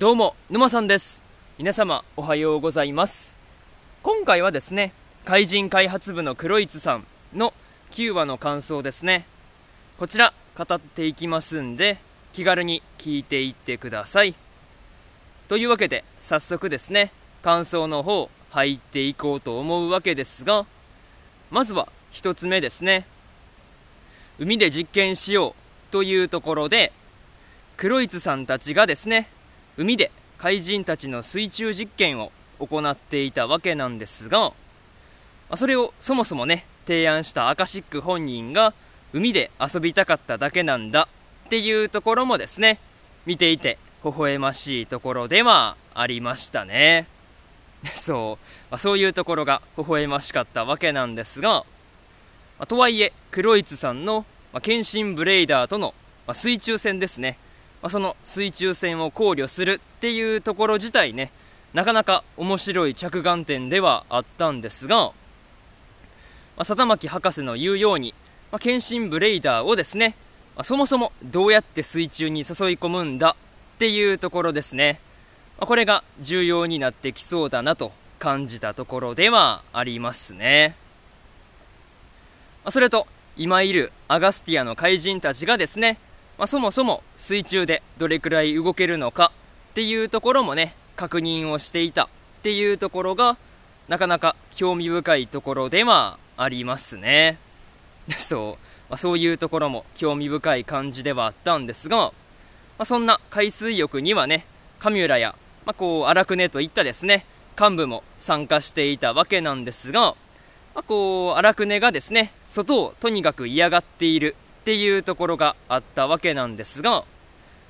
どうも、沼さんです。皆様、おはようございます。今回はですね、怪人開発部の黒市さんの9話の感想ですね。こちら、語っていきますんで、気軽に聞いていってください。というわけで、早速ですね、感想の方、入っていこうと思うわけですが、まずは一つ目ですね。海で実験しようというところで、黒市さんたちがですね、海で怪人たちの水中実験を行っていたわけなんですが、まあそれをそもそもね、提案したアカシック本人が海で遊びたかっただけなんだっていうところもですね、見ていて微笑ましいところではありましたね。そう、まあそういうところが微笑ましかったわけなんですが、まあとはいえ、黒市さんの、まあ、剣心ブレイダーとの、まあ水中戦ですね。まあその水中戦を考慮するっていうところ自体ね、なかなか面白い着眼点ではあったんですが、まあ、佐巻博士の言うように、まあ、剣心ブレイダーをですね、まあそもそもどうやって水中に誘い込むんだっていうところですね。まあこれが重要になってきそうだなと感じたところではありますね。まあそれと、今いるアガスティアの怪人たちがですね、まあ、そもそも水中でどれくらい動けるのかっていうところもね、確認をしていたっていうところが、なかなか興味深いところではありますね。そう、まあ、そういうところも興味深い感じではあったんですが、まあ、そんな海水浴にはね、神浦や、まあ、こう、荒くねといったですね、幹部も参加していたわけなんですが、まあ、こう、荒くねがですね、外をとにかく嫌がっているっていうところがあったわけなんですが、ま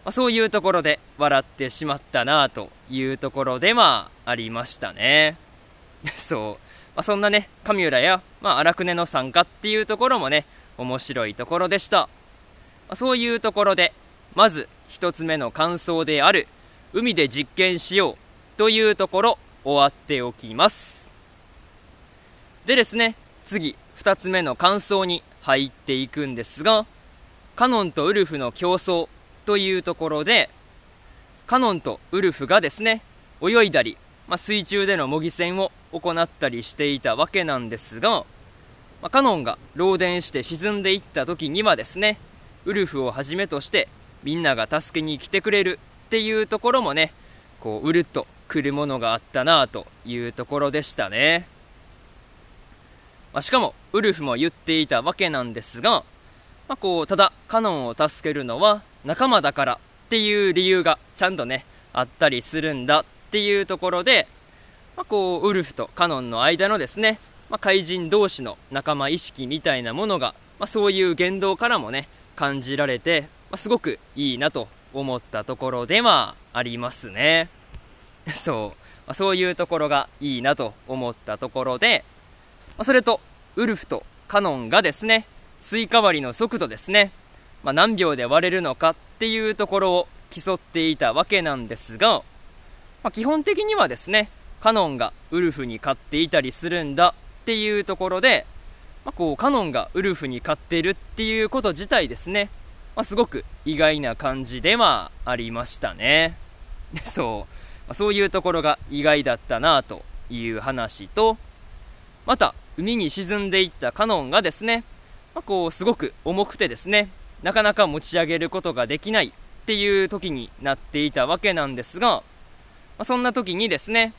あ、そういうところで笑ってしまったなというところではありましたね。そう。まあ、そんなね、神浦や、まあ、荒くねの参加っていうところもね、面白いところでした。まあ、そういうところで、まず一つ目の感想である、海で実験しようというところ、終わっておきます。でですね、次、二つ目の感想に入っていくんですが、カノンとウルフの競争というところで、カノンとウルフがですね、泳いだり、まあ、水中での模擬戦を行ったりしていたわけなんですが、まあ、カノンが漏電して沈んでいった時にはですね、ウルフをはじめとしてみんなが助けに来てくれるっていうところもね、こう、うるっと来るものがあったなあというところでしたね。まあ、しかも、ウルフも言っていたわけなんですが、まあ、こう、ただ、カノンを助けるのは仲間だからっていう理由がちゃんとね、あったりするんだっていうところで、まあ、こう、ウルフとカノンの間のですね、まあ、怪人同士の仲間意識みたいなものが、まあ、そういう言動からもね、感じられて、まあ、すごくいいなと思ったところではありますね。そう。まあ、そういうところがいいなと思ったところで、ま、それと、ウルフとカノンがですね、スイカ割りの速度ですね、まあ、何秒で割れるのかっていうところを競っていたわけなんですが、まあ、基本的にはですね、カノンがウルフに勝っていたりするんだっていうところで、まあ、こう、カノンがウルフに勝ってるっていうこと自体ですね、まあ、すごく意外な感じではありましたね。そう。まあ、そういうところが意外だったなという話と、また、海に沈んでいったカノンがですね、まあ、こう、すごく重くてですね、なかなか持ち上げることができないっていう時になっていたわけなんですが、まあ、そんな時にですね、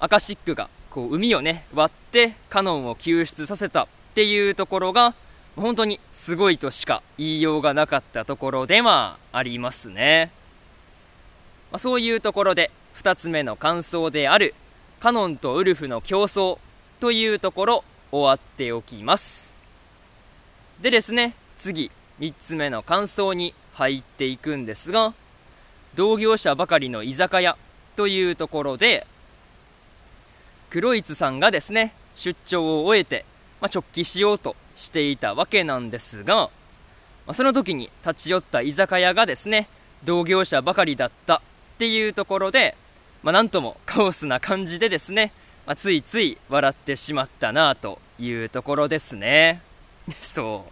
アカシックが、こう、海をね、割ってカノンを救出させたっていうところが、本当にすごいとしか言いようがなかったところではありますね。まあ、そういうところで、二つ目の感想である、カノンとウルフの競争というところ、終わっておきます。でですね、次、三つ目の感想に入っていくんですが、同業者ばかりの居酒屋というところで、黒市さんがですね、出張を終えて、まあ、直帰しようとしていたわけなんですが、まあ、その時に立ち寄った居酒屋がですね、同業者ばかりだったっていうところで、まあ、なんともカオスな感じでですね、まあ、ついつい笑ってしまったなというところですね。そう。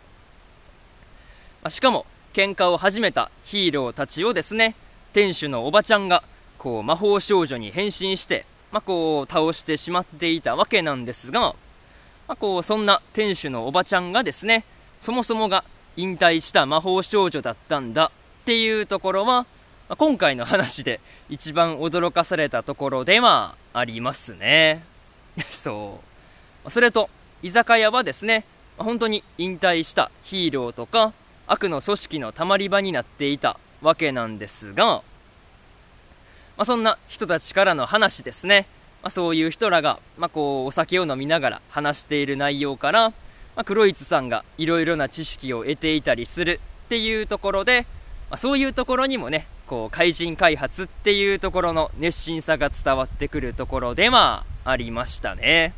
まあ、しかも、喧嘩を始めたヒーローたちをですね、店主のおばちゃんがこう魔法少女に変身して、まあ、こう倒してしまっていたわけなんですが、まあ、こうそんな店主のおばちゃんがですねそもそもが引退した魔法少女だったんだっていうところは、まあ、今回の話で一番驚かされたところではありますね。そう。それと居酒屋はですね本当に引退したヒーローとか悪の組織のたまり場になっていたわけなんですが、まあ、そんな人たちからの話ですね、まあ、そういう人らが、まあ、こうお酒を飲みながら話している内容から、まあ、黒市さんがいろいろな知識を得ていたりするっていうところで、まあ、そういうところにもねこう怪人開発っていうところの熱心さが伝わってくるところではありましたね、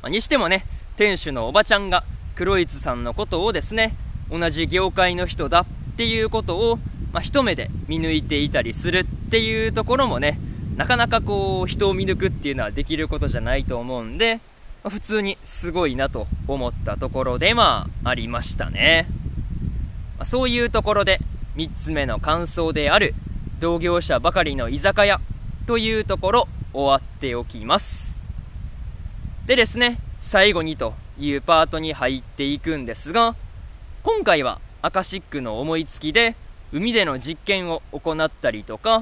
まあ、にしてもね店主のおばちゃんが黒市さんのことをですね同じ業界の人だっていうことを、まあ、一目で見抜いていたりするっていうところもねなかなかこう人を見抜くっていうのはできることじゃないと思うんで、ま、普通にすごいなと思ったところでまあありましたね、まあ、そういうところで3つ目の感想である。同業者ばかりの居酒屋。というところ終わっておきます。でですね最後にというパートに入っていくんですが今回はアカシックの思いつきで海での実験を行ったりとか、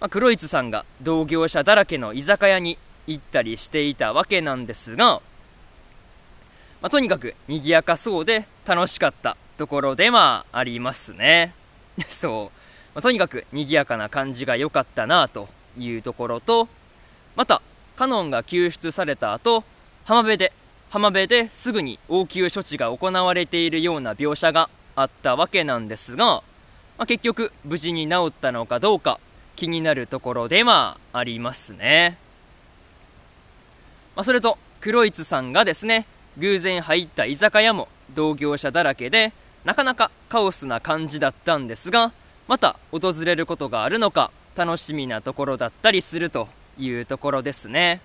まあ、黒市さんが同業者だらけの居酒屋に行ったりしていたわけなんですが、まあ、とにかく賑やかそうで楽しかったところではありますね。そう、まあ、とにかく賑やかな感じが良かったなというところとまたカノンが救出された後浜辺で浜辺ですぐに応急処置が行われているような描写があったわけなんですが、まあ、結局無事に治ったのかどうか気になるところではありますね、まあ、それと黒市さんがですね偶然入った居酒屋も同業者だらけでなかなかカオスな感じだったんですがまた訪れることがあるのか楽しみなところだったりするというところですね。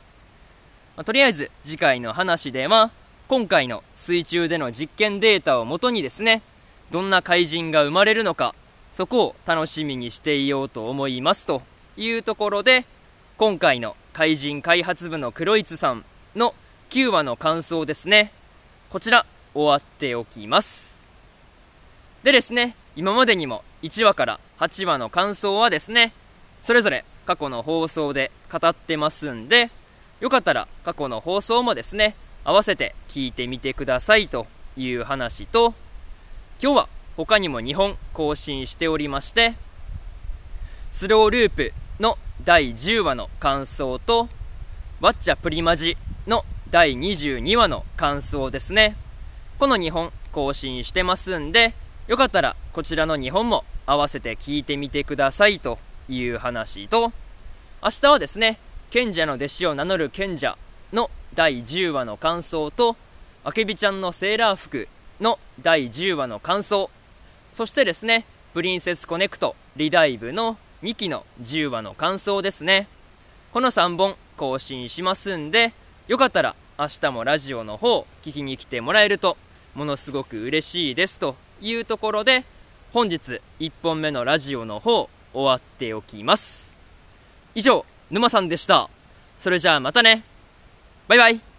まあ、とりあえず次回の話では今回の水中での実験データをもとにですねどんな怪人が生まれるのかそこを楽しみにしていようと思いますというところで今回の怪人開発部の黒市さんの9話の感想ですね。こちら終わっておきます。でですね今までにも1話から8話の感想はですねそれぞれ過去の放送で語ってますんでよかったら過去の放送もですね、合わせて聞いてみてくださいという話と、今日は他にも2本更新しておりまして、スローループの第10話の感想と、ワッチャプリマジの第22話の感想ですね。この2本更新してますんで、よかったらこちらの2本も合わせて聞いてみてくださいという話と、明日はですね、賢者の弟子を名乗る賢者の第10話の感想と、あけびちゃんのセーラー服の第10話の感想、そしてですね、プリンセスコネクトリダイブの2期の10話の感想ですね。この3本更新しますんで、よかったら明日もラジオの方聞きに来てもらえるとものすごく嬉しいですというところで本日1本目のラジオの方終わっておきます。以上、沼さんでした。それじゃあまたね。バイバイ。